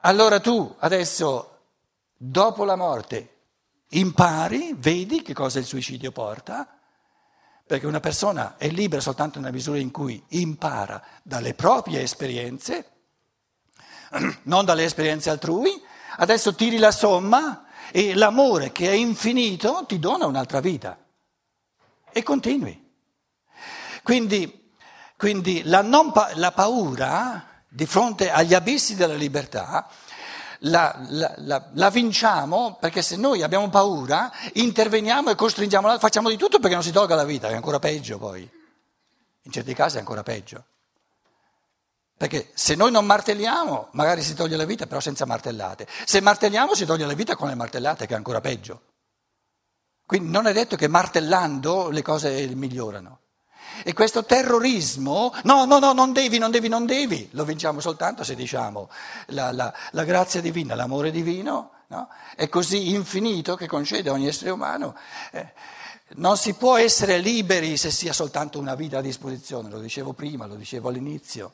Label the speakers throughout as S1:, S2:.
S1: Allora tu adesso, dopo la morte, impari, vedi che cosa il suicidio porta, perché una persona è libera soltanto nella misura in cui impara dalle proprie esperienze, non dalle esperienze altrui, adesso tiri la somma e l'amore che è infinito ti dona un'altra vita e continui. Quindi, quindi la, pa- la, paura di fronte agli abissi della libertà la, la, la, la, vinciamo perché se noi abbiamo paura interveniamo e costringiamo, facciamo di tutto perché non si tolga la vita, è ancora peggio poi. In certi casi è ancora peggio. Perché se noi non martelliamo, magari si toglie la vita, però senza martellate. Se martelliamo, si toglie la vita con le martellate, che è ancora peggio. Quindi non è detto che martellando le cose migliorano. E questo terrorismo, no, no, no, non devi, non devi, non devi, lo vinciamo soltanto se diciamo la, la, la grazia divina, l'amore divino, no? è così infinito che concede a ogni essere umano. Eh, non si può essere liberi se si ha soltanto una vita a disposizione, lo dicevo prima, lo dicevo all'inizio.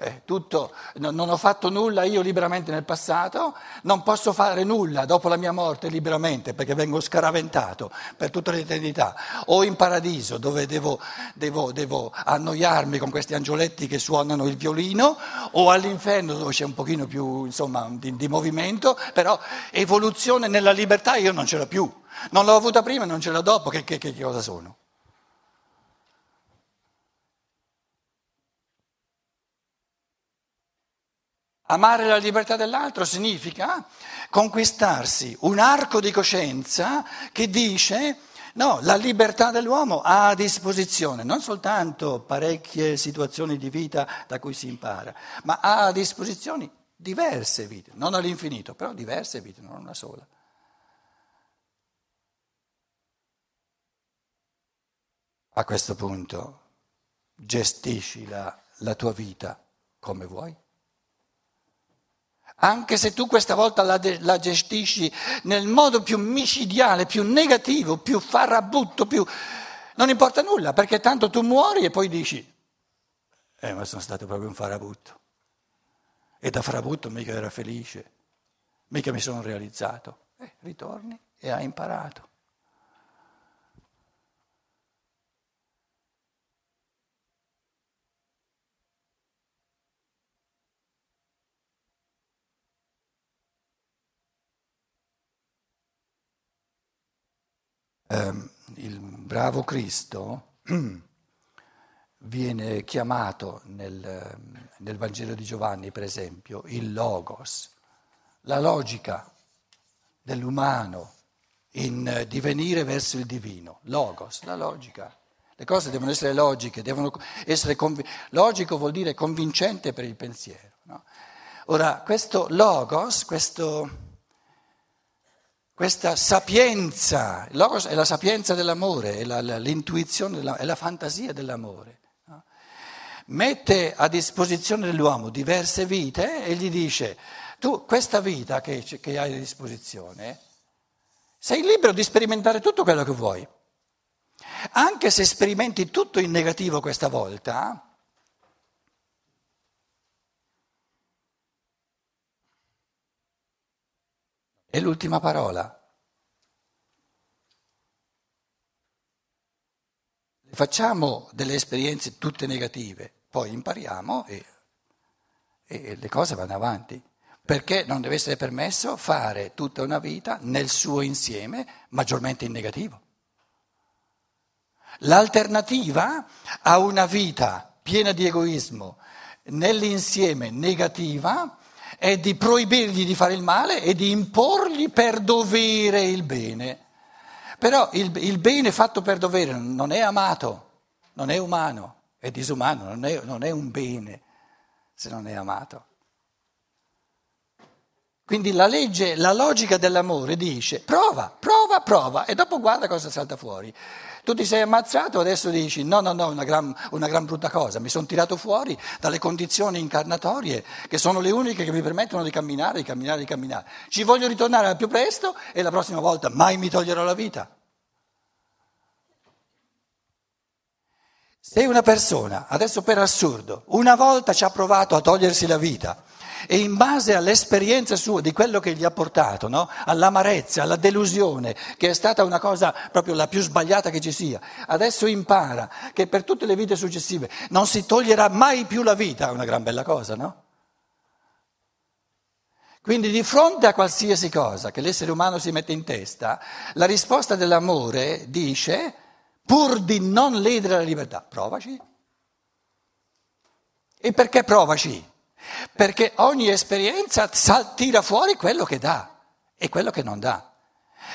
S1: Eh, tutto, no, non ho fatto nulla io liberamente nel passato, non posso fare nulla dopo la mia morte liberamente perché vengo scaraventato per tutta l'eternità, o in paradiso dove devo, devo, devo annoiarmi con questi angioletti che suonano il violino, o all'inferno dove c'è un pochino più insomma, di, di movimento, però evoluzione nella libertà io non ce l'ho più, non l'ho avuta prima e non ce l'ho dopo, che, che, che cosa sono? Amare la libertà dell'altro significa conquistarsi un arco di coscienza che dice no, la libertà dell'uomo ha a disposizione non soltanto parecchie situazioni di vita da cui si impara, ma ha a disposizione diverse vite, non all'infinito, però diverse vite, non una sola. A questo punto gestisci la, la tua vita come vuoi anche se tu questa volta la, la, gestisci nel modo più micidiale, più negativo, più farabutto, più... non importa nulla, perché tanto tu muori e poi dici, eh ma sono stato proprio un farabutto. E da farabutto mica ero felice, mica mi sono realizzato. Eh, ritorni e hai imparato. Eh, il bravo Cristo viene chiamato nel, nel, Vangelo di Giovanni, per esempio, il logos, la logica dell'umano in divenire verso il divino, logos, la logica. Le cose devono essere logiche, devono essere conv- logico vuol dire convincente per il pensiero. No? Ora, questo logos, questo questa sapienza, logos è la sapienza dell'amore, è la, l'intuizione, è la fantasia dell'amore. No? Mette a disposizione dell'uomo diverse vite e gli dice, tu questa vita che, che hai a disposizione, sei libero di sperimentare tutto quello che vuoi. Anche se sperimenti tutto in negativo questa volta, È l'ultima parola. Facciamo delle esperienze tutte negative, poi impariamo e, e le cose vanno avanti. Perché non deve essere permesso fare tutta una vita nel suo insieme maggiormente in negativo. L'alternativa a una vita piena di egoismo nell'insieme negativa è di proibirgli di fare il male e di imporgli per dovere il bene. Però il, il bene fatto per dovere non è amato, non è umano, è disumano, non è, non è un bene se non è amato. Quindi la legge, la logica dell'amore dice prova, prova, prova e dopo guarda cosa salta fuori. Tu ti sei ammazzato, adesso dici no, no, no, una gran, una gran brutta cosa, mi sono tirato fuori dalle condizioni incarnatorie che sono le uniche che mi permettono di camminare, di camminare, di camminare. Ci voglio ritornare al più presto e la prossima volta mai mi toglierò la vita. Se una persona, adesso per assurdo, una volta ci ha provato a togliersi la vita e in base all'esperienza sua di quello che gli ha portato, no? all'amarezza, alla delusione, che è stata una cosa proprio la più sbagliata che ci sia, adesso impara che per tutte le vite successive non si toglierà mai più la vita, è una gran bella cosa, no? Quindi di fronte a qualsiasi cosa che l'essere umano si mette in testa, la risposta dell'amore dice, pur di non ledere la libertà, provaci. E perché provaci? Perché ogni esperienza tira fuori quello che dà e quello che non dà.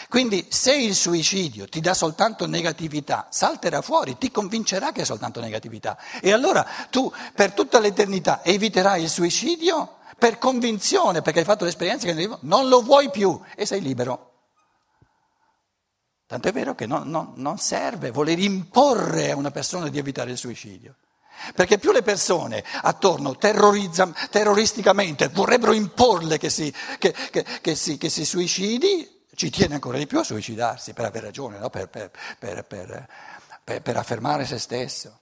S1: Quindi se il suicidio ti dà soltanto negatività, salterà fuori, ti convincerà che è soltanto negatività. E allora tu per tutta l'eternità eviterai il suicidio per convinzione, perché hai fatto l'esperienza che non lo vuoi più e sei libero. Tanto è vero che non, non, non serve voler imporre a una persona di evitare il suicidio. Perché più le persone attorno terroristicamente vorrebbero imporle che si, che, che, che, si, si, suicidi, ci tiene ancora di più a suicidarsi per aver ragione, no? per, per, per, per affermare se stesso.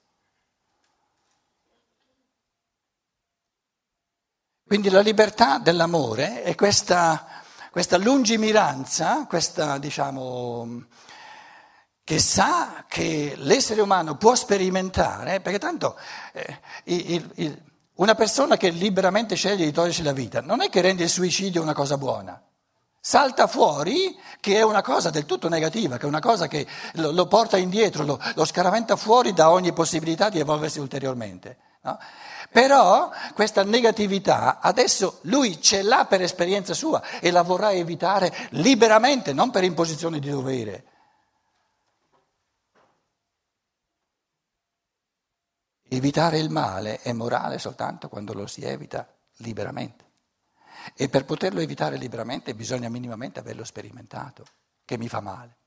S1: Quindi la libertà dell'amore è questa, questa lungimiranza, questa diciamo che sa che l'essere umano può sperimentare, perché tanto eh, il, il, una persona che liberamente sceglie di togliersi la vita non è che rende il suicidio una cosa buona. Salta fuori che è una cosa del tutto negativa, che è una cosa che lo, lo porta indietro, lo, lo, scaraventa fuori da ogni possibilità di evolversi ulteriormente. No? Però questa negatività adesso lui ce l'ha per esperienza sua e la vorrà evitare liberamente, non per imposizione di dovere. Evitare il male è morale soltanto quando lo si evita liberamente. E per poterlo evitare liberamente bisogna minimamente averlo sperimentato, che mi fa male.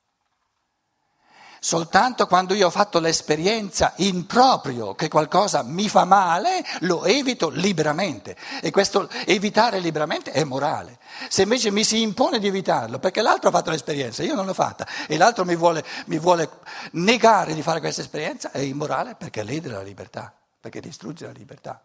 S1: Soltanto quando io ho fatto l'esperienza in proprio che qualcosa mi fa male, lo evito liberamente. E questo evitare liberamente è morale. Se invece mi si impone di evitarlo, perché l'altro ha fatto l'esperienza, io non l'ho fatta, e l'altro mi vuole, mi vuole negare di fare questa esperienza, è immorale perché lede la libertà, perché distrugge la libertà.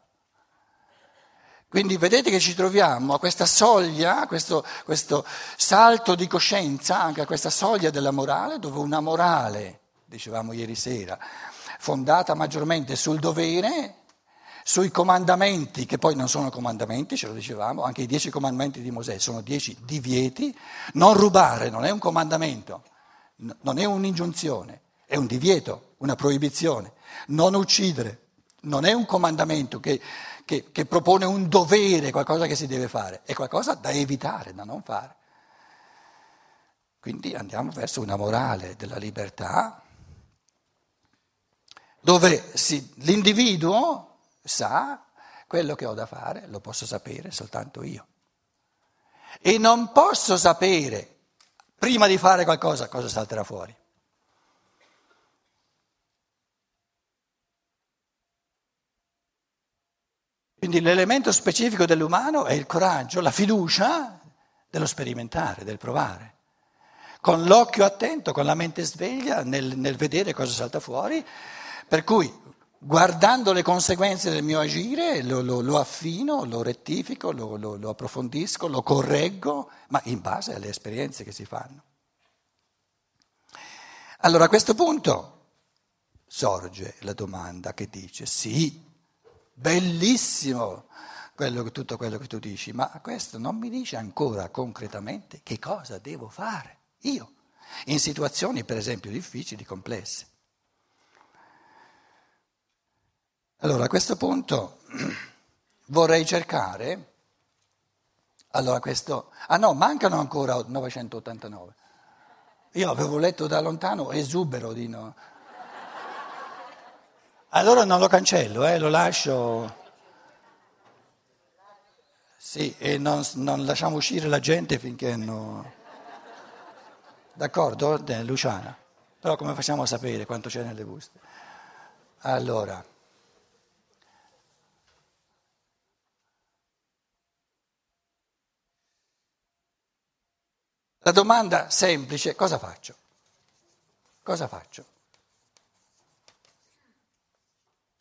S1: Quindi vedete che ci troviamo a questa soglia, a questo, questo, salto di coscienza, anche a questa soglia della morale, dove una morale, dicevamo ieri sera, fondata maggiormente sul dovere, sui comandamenti, che poi non sono comandamenti, ce lo dicevamo, anche i dieci comandamenti di Mosè sono dieci divieti, non rubare non è un comandamento, non è un'ingiunzione, è un divieto, una proibizione, non uccidere non è un comandamento che che, che propone un dovere, qualcosa che si deve fare, è qualcosa da evitare, da non fare. Quindi andiamo verso una morale della libertà dove si, l'individuo sa quello che ho da fare, lo posso sapere soltanto io. E non posso sapere, prima di fare qualcosa, cosa salterà fuori. Quindi l'elemento specifico dell'umano è il coraggio, la fiducia dello sperimentare, del provare. Con l'occhio attento, con la mente sveglia nel, nel vedere cosa salta fuori, per cui guardando le conseguenze del mio agire lo, lo, lo affino, lo rettifico, lo, lo approfondisco, lo correggo, ma in base alle esperienze che si fanno. Allora a questo punto sorge la domanda che dice sì, bellissimo quello, tutto quello che tu dici, ma questo non mi dice ancora concretamente che cosa devo fare io in situazioni per esempio difficili, complesse. Allora a questo punto vorrei cercare, allora questo, ah no, mancano ancora 989. Io avevo letto da lontano esubero di no. Allora non lo cancello, eh, lo lascio. Sì, e non, non, lasciamo uscire la gente finché no. D'accordo, Luciana? Però come facciamo a sapere quanto c'è nelle buste? Allora. La domanda semplice, cosa faccio? Cosa faccio?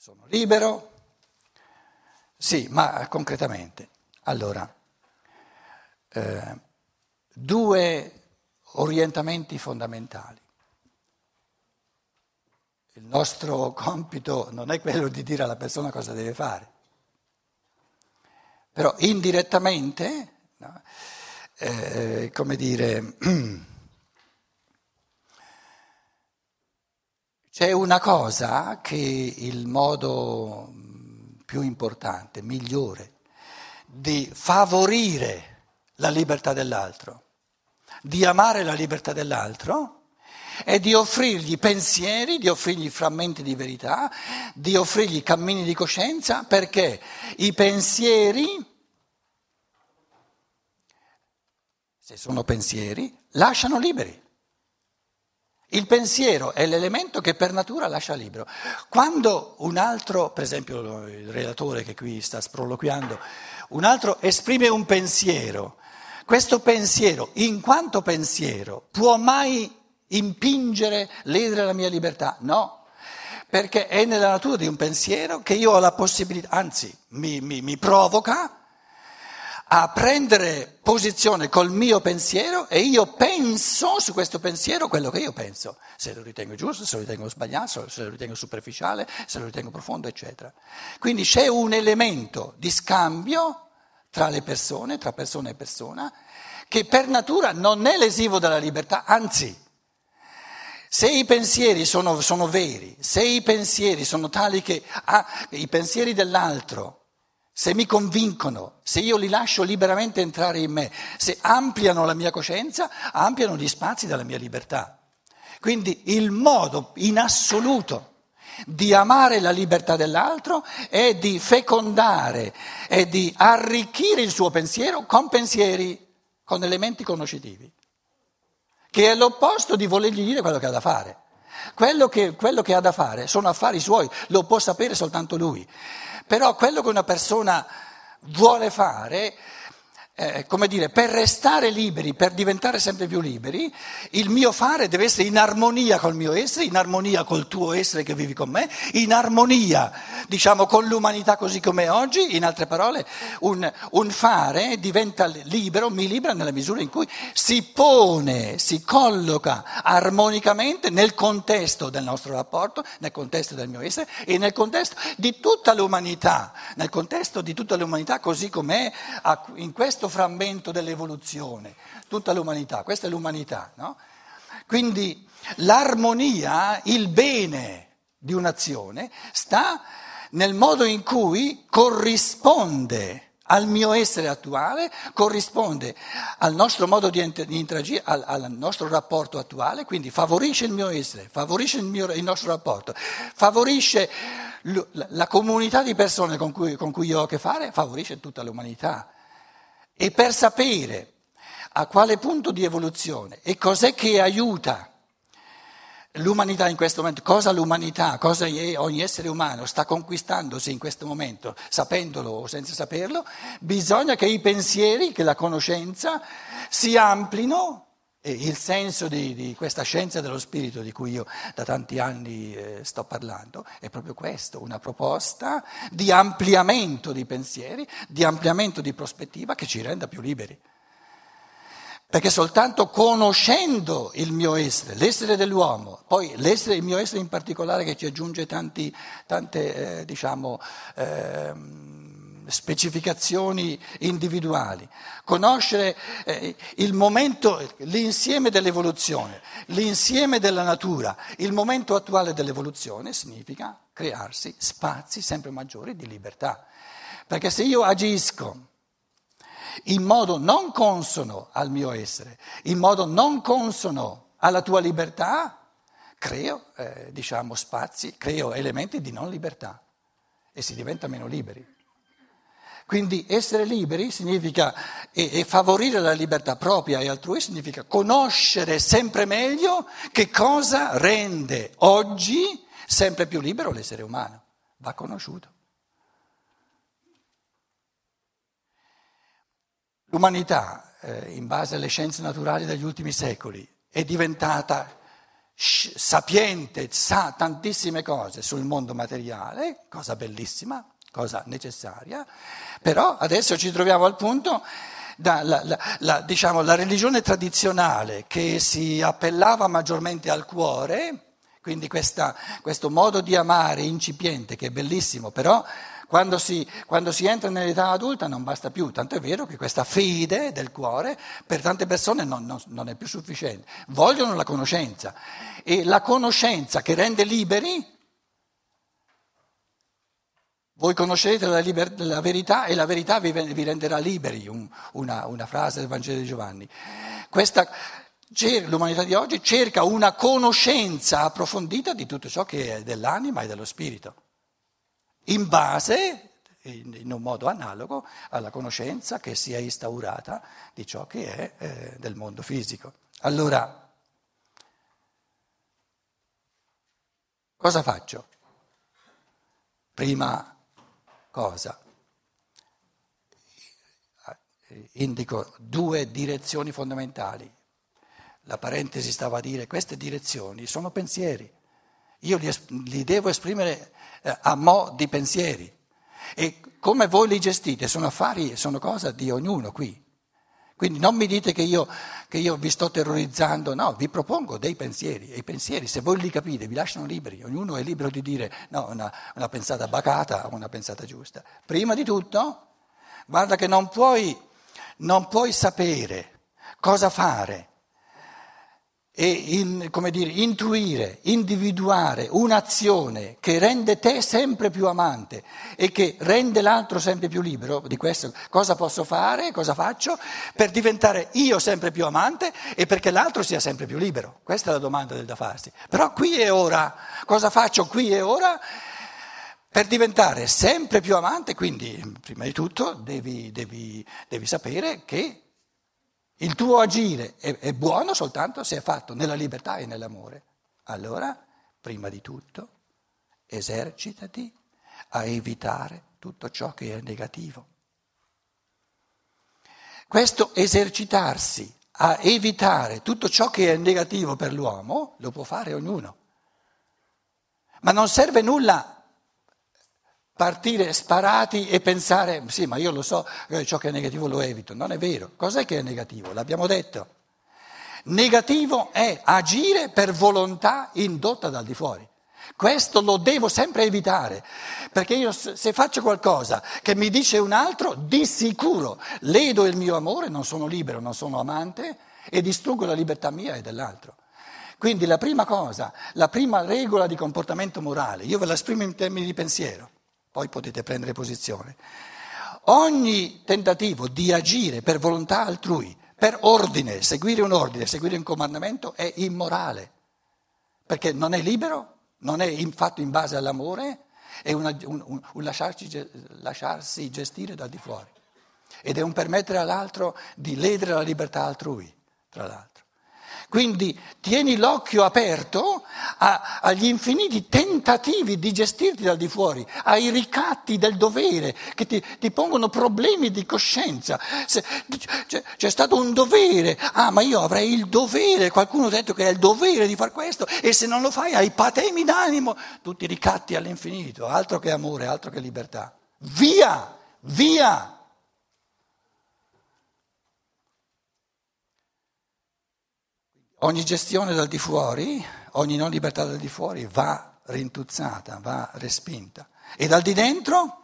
S1: Sono libero? Sì, ma concretamente. Allora, eh, due orientamenti fondamentali. Il nostro compito non è quello di dire alla persona cosa deve fare, però indirettamente, no, eh, come dire, c'è una cosa che il modo più importante, migliore, di favorire la libertà dell'altro, di amare la libertà dell'altro, è di offrirgli pensieri, di offrirgli frammenti di verità, di offrirgli cammini di coscienza, perché i pensieri, se sono pensieri, lasciano liberi. Il pensiero è l'elemento che per natura lascia libero. Quando un altro, per esempio il relatore che qui sta sproloquiando, un altro esprime un pensiero, questo pensiero, in quanto pensiero, può mai impingere, ledere la mia libertà? No, perché è nella natura di un pensiero che io ho la possibilità, anzi mi, mi, mi provoca a prendere posizione col mio pensiero e io penso su questo pensiero quello che io penso, se lo ritengo giusto, se lo ritengo sbagliato, se lo ritengo superficiale, se lo ritengo profondo, eccetera. Quindi c'è un elemento di scambio tra le persone, tra persona e persona, che per natura non è lesivo della libertà, anzi, se i pensieri sono, sono veri, se i pensieri sono tali che ah, i pensieri dell'altro se mi convincono, se io li lascio liberamente entrare in me, se ampliano la mia coscienza, ampliano gli spazi della mia libertà. Quindi il modo in assoluto di amare la libertà dell'altro è di fecondare, è di arricchire il suo pensiero con pensieri, con elementi conoscitivi, che è l'opposto di volergli dire quello che ha da fare. Quello che, quello che ha da fare sono affari suoi, lo può sapere soltanto lui. Però quello che una persona vuole fare eh, come dire, per restare liberi, per diventare sempre più liberi, il mio fare deve essere in armonia col mio essere, in armonia col tuo essere che vivi con me, in armonia, diciamo, con l'umanità così come è oggi. In altre parole, un, un fare diventa libero, mi libera nella misura in cui si pone, si colloca armonicamente nel contesto del nostro rapporto, nel contesto del mio essere e nel contesto di tutta l'umanità, nel contesto di tutta l'umanità così com'è in questo frammento dell'evoluzione, tutta l'umanità, questa è l'umanità. No? Quindi l'armonia, il bene di un'azione sta nel modo in cui corrisponde al mio essere attuale, corrisponde al nostro modo di interagire, al, al, nostro rapporto attuale, quindi favorisce il mio essere, favorisce il, mio, il nostro rapporto, favorisce la comunità di persone con cui, con cui io ho a che fare, favorisce tutta l'umanità. E per sapere a quale punto di evoluzione e cos'è che aiuta l'umanità in questo momento, cosa l'umanità, cosa ogni essere umano sta conquistandosi in questo momento, sapendolo o senza saperlo, bisogna che i pensieri, che la conoscenza si amplino il senso di, di, questa scienza dello spirito di cui io da tanti anni eh, sto parlando è proprio questo, una proposta di ampliamento di pensieri, di ampliamento di prospettiva che ci renda più liberi. Perché soltanto conoscendo il mio essere, l'essere dell'uomo, poi l'essere, il mio essere in particolare che ci aggiunge tanti, tante, eh, diciamo, eh, specificazioni individuali, conoscere eh, il momento, l'insieme dell'evoluzione, l'insieme della natura, il momento attuale dell'evoluzione significa crearsi spazi sempre maggiori di libertà. Perché se io agisco in modo non consono al mio essere, in modo non consono alla tua libertà, creo, eh, diciamo, spazi, creo elementi di non libertà e si diventa meno liberi. Quindi essere liberi significa, e, e, favorire la libertà propria e altrui significa conoscere sempre meglio che cosa rende oggi sempre più libero l'essere umano. Va conosciuto. L'umanità, eh, in base alle scienze naturali degli ultimi secoli, è diventata sapiente, sa tantissime cose sul mondo materiale, cosa bellissima, cosa necessaria, però adesso ci troviamo al punto da, la, la, la, diciamo, la religione tradizionale che si appellava maggiormente al cuore, quindi questa, questo modo di amare incipiente che è bellissimo, però quando si, quando si, entra nell'età adulta non basta più, tanto è vero che questa fede del cuore per tante persone non, non, non è più sufficiente, vogliono la conoscenza. E la conoscenza che rende liberi voi conoscerete la, liber- la, verità e la verità vi, vi renderà liberi, un, una, una, frase del Vangelo di Giovanni. Questa, l'umanità di oggi cerca una conoscenza approfondita di tutto ciò che è dell'anima e dello spirito, in base, in, in un modo analogo, alla conoscenza che si è instaurata di ciò che è eh, del mondo fisico. Allora, cosa faccio? Prima cosa? Indico due direzioni fondamentali. La parentesi stava a dire queste direzioni sono pensieri. Io li, li devo esprimere eh, a mo' di pensieri. E come voi li gestite sono affari, sono cose di ognuno qui. Quindi non mi dite che io, che io, vi sto terrorizzando, no, vi propongo dei pensieri e i pensieri, se voi li capite, vi lasciano liberi, ognuno è libero di dire no, una, una pensata bacata o una pensata giusta. Prima di tutto, guarda che non puoi, non puoi sapere cosa fare e in, come dire, intuire, individuare un'azione che rende te sempre più amante e che rende l'altro sempre più libero di questo, cosa posso fare, cosa faccio per diventare io sempre più amante e perché l'altro sia sempre più libero? Questa è la domanda del da farsi. Però qui e ora, cosa faccio qui e ora? Per diventare sempre più amante, quindi prima di tutto devi, devi, devi sapere che il tuo agire è, è buono soltanto se è fatto nella libertà e nell'amore. Allora, prima di tutto, esercitati a evitare tutto ciò che è negativo. Questo esercitarsi a evitare tutto ciò che è negativo per l'uomo lo può fare ognuno. Ma non serve nulla partire sparati e pensare, sì, ma io lo so, eh, ciò che è negativo lo evito. Non è vero. Cos'è che è negativo? L'abbiamo detto. Negativo è agire per volontà indotta dal di fuori. Questo lo devo sempre evitare, perché io se faccio qualcosa che mi dice un altro, di sicuro ledo il mio amore, non sono libero, non sono amante e distruggo la libertà mia e dell'altro. Quindi la prima cosa, la prima regola di comportamento morale, io ve la esprimo in termini di pensiero poi potete prendere posizione. Ogni tentativo di agire per volontà altrui, per ordine, seguire un ordine, seguire un comandamento è immorale, perché non è libero, non è fatto in base all'amore, è una, un, un, un lasciarci, lasciarsi gestire da di fuori ed è un permettere all'altro di ledere la libertà altrui, tra l'altro. Quindi tieni l'occhio aperto a, agli infiniti tentativi di gestirti dal di fuori, ai ricatti del dovere che ti, ti pongono problemi di coscienza. Se, c'è, c'è, stato un dovere, ah ma io avrei il dovere, qualcuno ha detto che è il dovere di fare questo e se non lo fai hai patemi d'animo, tutti ricatti all'infinito, altro che amore, altro che libertà. Via, via. Ogni gestione dal di fuori, ogni non libertà dal di fuori va rintuzzata, va respinta. E dal di dentro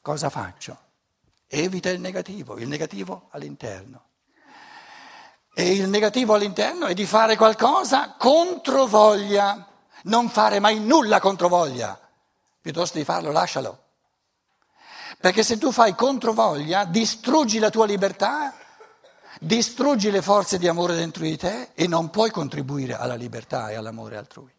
S1: cosa faccio? Evita il negativo, il negativo all'interno. E il negativo all'interno è di fare qualcosa contro voglia, non fare mai nulla contro voglia, piuttosto di farlo lascialo. Perché se tu fai contro voglia, distruggi la tua libertà distruggi le forze di amore dentro di te e non puoi contribuire alla libertà e all'amore altrui.